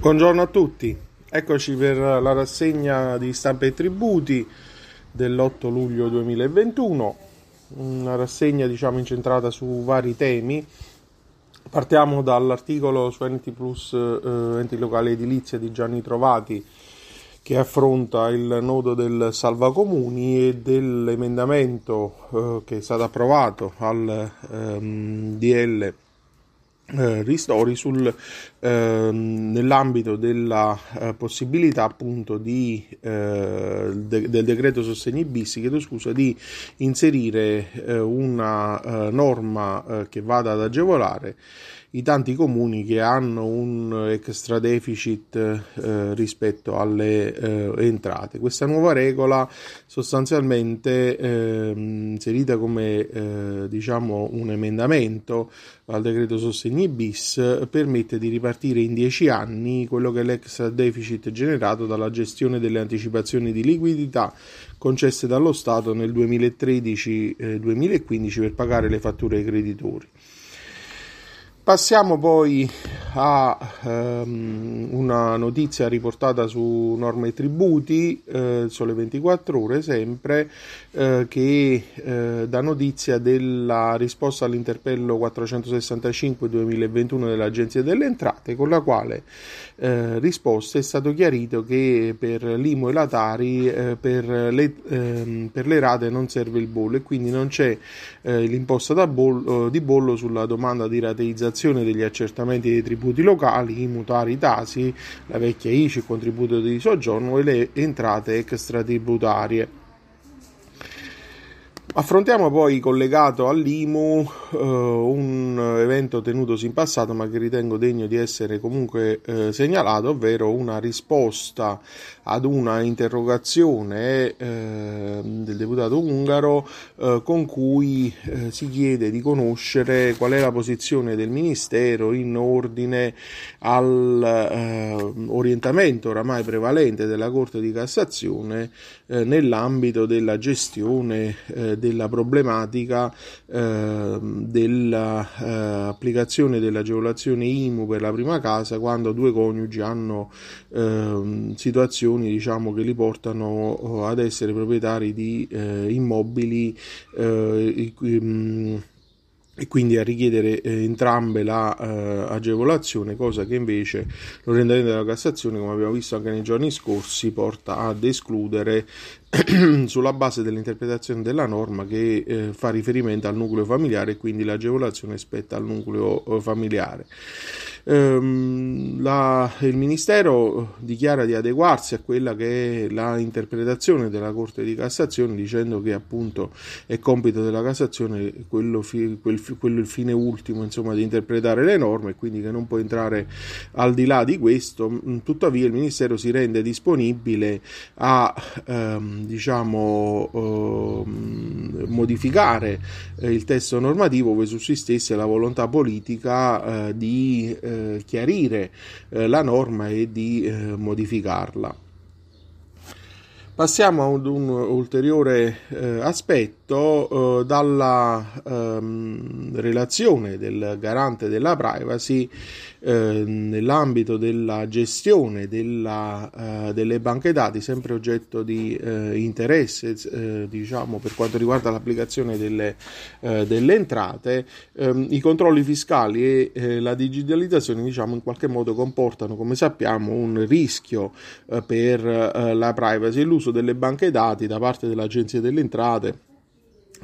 Buongiorno a tutti, eccoci per la rassegna di stampa e tributi dell'8 luglio 2021, una rassegna diciamo incentrata su vari temi. Partiamo dall'articolo su Enti Plus, eh, Enti Locali Edilizia di Gianni Trovati che affronta il nodo del salvacomuni e dell'emendamento eh, che è stato approvato al ehm, DL eh, ristori sul, eh, nell'ambito della eh, possibilità appunto di, eh, de, del decreto sostegni bis chiedo scusa, di inserire eh, una eh, norma che vada ad agevolare i tanti comuni che hanno un extra deficit eh, rispetto alle eh, entrate. Questa nuova regola sostanzialmente eh, inserita come eh, diciamo un emendamento al decreto sostegni bis permette di ripartire in 10 anni quello che è l'extra deficit generato dalla gestione delle anticipazioni di liquidità concesse dallo Stato nel 2013-2015 per pagare le fatture ai creditori. Passiamo poi a um, una notizia riportata su norme tributi, eh, Sole 24 ore sempre, eh, che eh, dà notizia della risposta all'interpello 465-2021 dell'Agenzia delle Entrate, con la quale eh, risposta è stato chiarito che per l'IMO e la Tari eh, per, le, ehm, per, le, rate non serve il bollo e quindi non c'è eh, l'imposta bollo, di bollo sulla domanda di rateizzazione degli accertamenti dei tributi locali, i mutari tasi, la vecchia ICI, il contributo di soggiorno e le entrate extratributarie. Affrontiamo poi collegato all'IMU eh, un evento tenutosi in passato ma che ritengo degno di essere comunque eh, segnalato, ovvero una risposta ad una interrogazione eh, del deputato ungaro eh, con cui eh, si chiede di conoscere qual è la posizione del Ministero in ordine all'orientamento eh, oramai prevalente della Corte di Cassazione nell'ambito della gestione della problematica eh, dell'applicazione eh, dell'agevolazione IMU per la prima casa quando due coniugi hanno eh, situazioni diciamo, che li portano eh, ad essere proprietari di eh, immobili eh, e quindi a richiedere eh, entrambe la eh, cosa che invece l'orientamento della Cassazione, come abbiamo visto anche nei giorni scorsi, porta ad escludere sulla base dell'interpretazione della norma che eh, fa riferimento al nucleo familiare e quindi l'agevolazione spetta al nucleo eh, familiare. Ehm, la, il Ministero dichiara di adeguarsi a quella che è la interpretazione della Corte di Cassazione dicendo che appunto è compito della Cassazione quello, fi, quel, quello il fine ultimo insomma, di interpretare le norme e quindi che non può entrare al di là di questo, tuttavia il Ministero si rende disponibile a ehm, diciamo, eh, modificare eh, il testo normativo ove sussistesse la volontà politica eh, di eh, chiarire eh, la norma e di eh, modificarla. Passiamo ad un ulteriore aspetto dalla ehm, relazione del garante della privacy eh, nell'ambito della gestione della, eh, delle banche dati, sempre oggetto di eh, interesse eh, diciamo, per quanto riguarda l'applicazione delle, eh, delle entrate, ehm, i controlli fiscali e la digitalizzazione diciamo, in qualche modo comportano, come sappiamo, un rischio per la privacy e l'uso delle banche dati da parte dell'Agenzia delle Entrate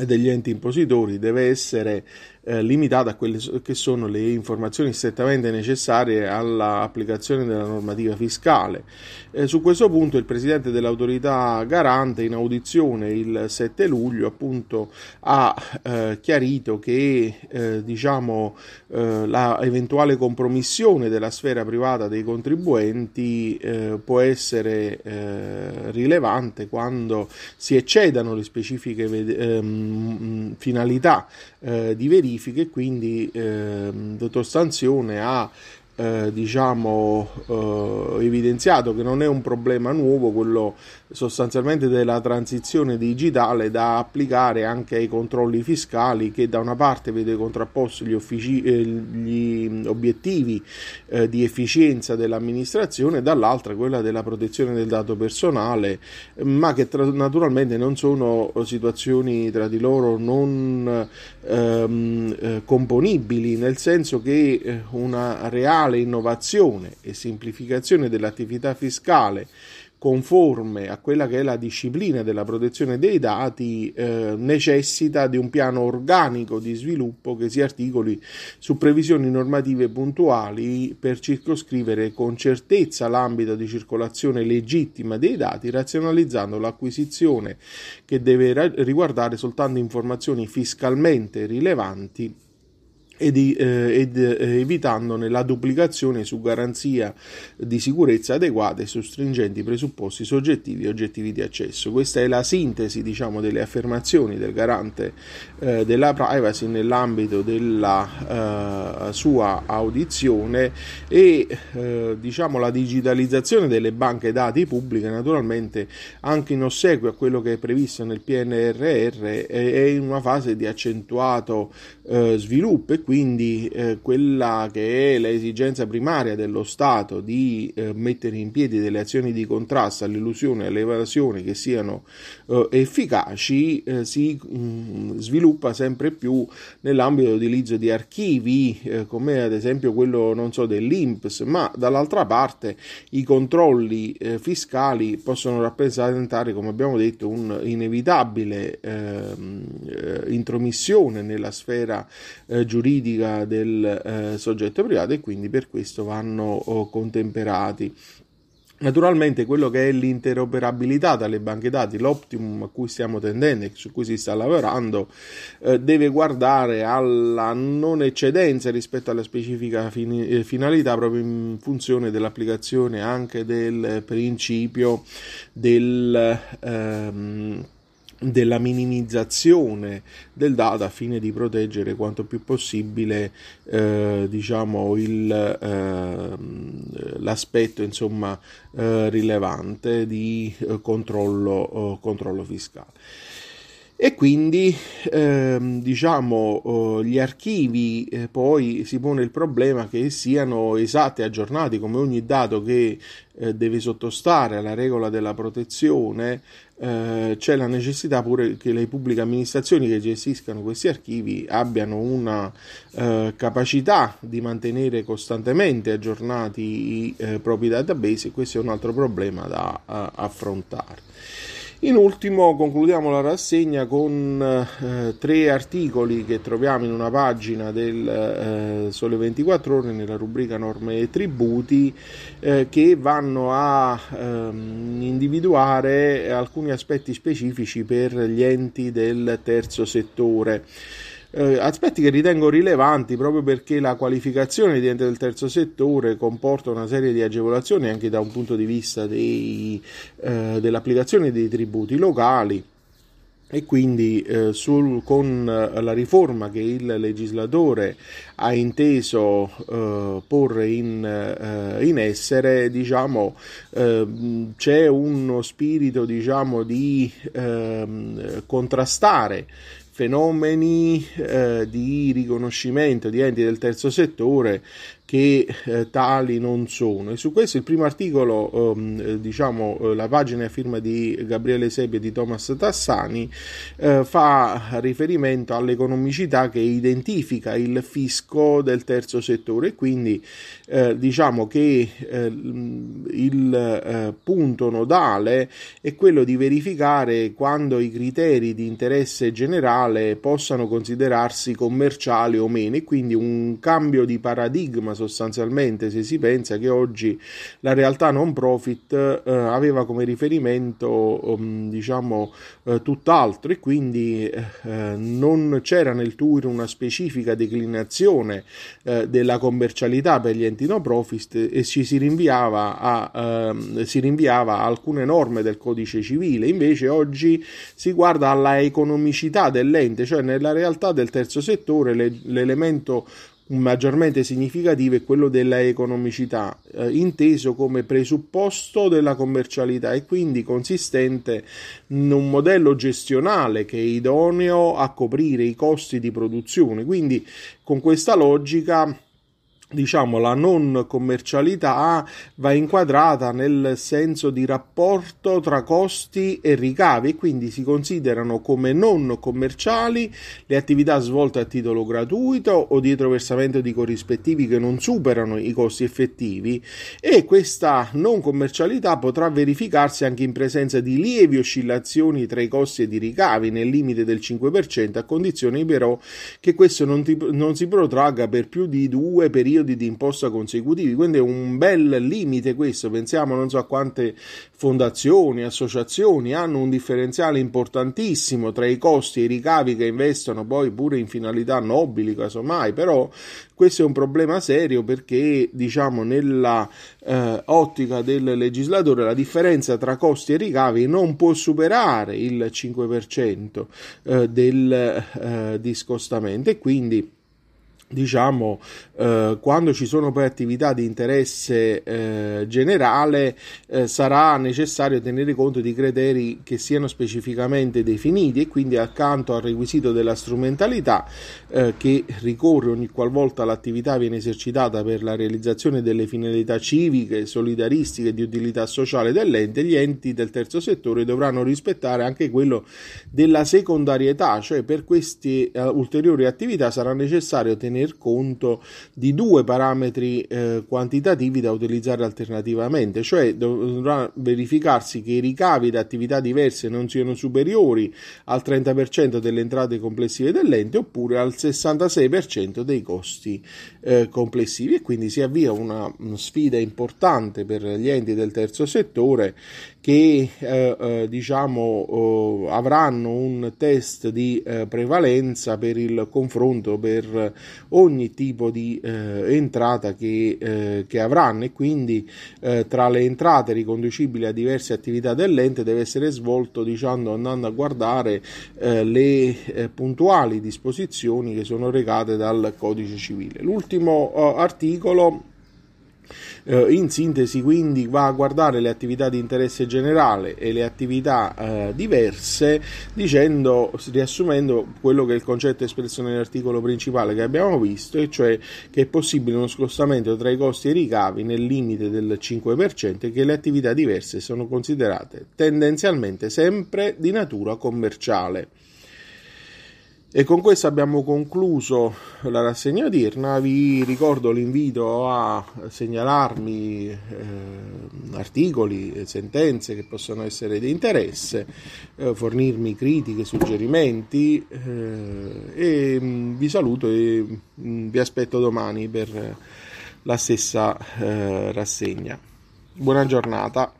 degli enti impositori deve essere eh, limitata a quelle che sono le informazioni strettamente necessarie all'applicazione della normativa fiscale. Eh, su questo punto il Presidente dell'autorità garante in audizione il 7 luglio appunto ha eh, chiarito che eh, diciamo, eh, la eventuale compromissione della sfera privata dei contribuenti eh, può essere rilevante quando si eccedano le specifiche ehm, finalità di verifica verifiche e quindi eh, dottor Stanzione ha eh, diciamo, eh, evidenziato che non è un problema nuovo quello sostanzialmente della transizione digitale da applicare anche ai controlli fiscali che da una parte vede contrapposti gli, offici, eh, gli obiettivi eh, di efficienza dell'amministrazione e dall'altra quella della protezione del dato personale, ma che tra, naturalmente non sono situazioni tra di loro non ehm, eh, componibili, nel senso che eh, una reale innovazione e semplificazione dell'attività fiscale conforme a quella che è la disciplina della protezione dei dati eh, necessita di un piano organico di sviluppo che si articoli su previsioni normative puntuali per circoscrivere con certezza l'ambito di circolazione legittima dei dati, razionalizzando l'acquisizione che deve riguardare soltanto informazioni fiscalmente rilevanti ed, eh, ed eh, evitandone la duplicazione su garanzia di sicurezza adeguata e su stringenti presupposti soggettivi e oggettivi di accesso. Questa è la sintesi diciamo, delle affermazioni del garante eh, della privacy nell'ambito della eh, sua audizione e eh, diciamo, la digitalizzazione delle banche dati pubbliche naturalmente anche in ossequio a quello che è previsto nel PNRR è in una fase di accentuato eh, sviluppo e quindi eh, quella che è l'esigenza primaria dello Stato di eh, mettere in piedi delle azioni di contrasto all'illusione e all'evasione che siano eh, efficaci eh, si mh, mm, sviluppa sempre più nell'ambito di utilizzo di archivi come ad esempio quello non so dell'INPS ma dall'altra parte i controlli fiscali possono rappresentare come abbiamo detto un inevitabile ehm, intromissione nella sfera giuridica giuridica del eh, soggetto privato e quindi per questo vanno oh, contemperati. Naturalmente quello che è l'interoperabilità dalle banche dati, l'optimum a cui stiamo tendendo e su cui si sta lavorando, eh, deve guardare alla non eccedenza rispetto alla specifica fin- eh, finalità proprio in funzione dell'applicazione anche del principio del... Ehm, della minimizzazione del dato a fine di proteggere quanto più possibile eh, diciamo il, eh, l'aspetto insomma eh, rilevante di eh, controllo, controllo fiscale e quindi ehm, diciamo eh, gli archivi eh, poi si pone il problema che siano esatti e aggiornati come ogni dato che eh, deve sottostare alla regola della protezione eh, c'è la necessità pure che le pubbliche amministrazioni che gestiscano questi archivi abbiano una eh, capacità di mantenere costantemente aggiornati i eh, propri database e questo è un altro problema da affrontare. In ultimo concludiamo la rassegna con eh, tre articoli che troviamo in una pagina del eh, Sole 24 ore nella rubrica norme e tributi eh, che vanno a ehm, individuare alcuni aspetti specifici per gli enti del terzo settore eh, aspetti che ritengo rilevanti proprio perché la qualificazione di ente del terzo settore comporta una serie di agevolazioni anche da un punto di vista dei, eh, dell'applicazione dei tributi locali e quindi eh, sul, con la riforma che il legislatore ha inteso eh, porre in, eh, in, essere diciamo, ehm, c'è uno spirito diciamo, di ehm, contrastare fenomeni eh, di riconoscimento di enti del terzo settore che eh, tali non sono. E su questo il primo articolo, ehm, diciamo, eh, la pagina a firma di Gabriele Sebi e di Thomas Tassani, eh, fa riferimento all'economicità che identifica il fisco del terzo settore. Quindi eh, diciamo che eh, il eh, punto nodale è quello di verificare quando i criteri di interesse generale possano considerarsi commerciali o meno, e quindi un cambio di paradigma sostanzialmente se si pensa che oggi la realtà non profit eh, aveva come riferimento um, diciamo eh, tutt'altro. E quindi eh, non c'era nel tour una specifica declinazione eh, della commercialità per gli enti no profit e ci si rinviava a, ehm, si rinviava a alcune norme del codice civile. Invece oggi si guarda alla economicità dell'ente cioè nella realtà del terzo settore le, l'elemento maggiormente significativo è quello della economicità, eh, inteso come presupposto della commercialità e quindi consistente in un modello gestionale che è idoneo a coprire i costi di produzione. Quindi con questa logica diciamo la non commercialità va inquadrata nel senso di rapporto tra costi e ricavi e quindi si considerano come non commerciali le attività svolte a titolo gratuito o dietro versamento di corrispettivi che non superano i costi effettivi e questa non commercialità potrà verificarsi anche in presenza di lievi oscillazioni tra i costi e i ricavi nel limite del 5% a condizione però che questo non, ti, non si protragga per più di due periodi periodi di imposta consecutivi, quindi è un bel limite questo, pensiamo non so a quante fondazioni, associazioni hanno un differenziale importantissimo tra i costi e i ricavi che investono poi pure in finalità nobili, casomai, però questo è un problema serio perché diciamo nella eh, ottica del legislatore la differenza tra costi e ricavi non può superare il 5% eh, del eh, discostamento e quindi diciamo eh, quando ci sono poi attività di interesse eh, generale eh, sarà necessario tenere conto di criteri che siano specificamente definiti e quindi accanto al requisito della strumentalità eh, che ricorre ogni qualvolta l'attività viene esercitata per la realizzazione delle finalità civiche, solidaristiche e di utilità sociale dell'ente gli enti del terzo settore dovranno rispettare anche quello della secondarietà cioè per queste uh, ulteriori attività sarà necessario tenere tener conto di due parametri eh, quantitativi da utilizzare alternativamente, cioè dovrà verificarsi che i ricavi da attività diverse non siano superiori al 30% delle entrate complessive dell'ente oppure al 66% dei costi eh, complessivi. E quindi si avvia una, sfida importante per gli enti del terzo settore che eh, eh, diciamo eh, avranno un test di eh, prevalenza per il confronto per ogni tipo di eh, entrata che, eh, che, avranno e quindi tra le entrate riconducibili a diverse attività dell'ente deve essere svolto diciamo, andando a guardare le puntuali disposizioni che sono recate dal codice civile. L'ultimo articolo eh, in sintesi quindi va a guardare le attività di interesse generale e le attività eh, diverse dicendo, riassumendo quello che è il concetto espresso nell'articolo principale che abbiamo visto e cioè che è possibile uno scostamento tra i costi e i ricavi nel limite del 5% e che le attività diverse sono considerate tendenzialmente sempre di natura commerciale. E con questo abbiamo concluso la rassegna odierna. Vi ricordo l'invito a segnalarmi eh, articoli, sentenze che possono essere di interesse, eh, fornirmi critiche, suggerimenti eh, e mh, mm, vi saluto e mh, mm, vi aspetto domani per la stessa eh, rassegna. Buona giornata.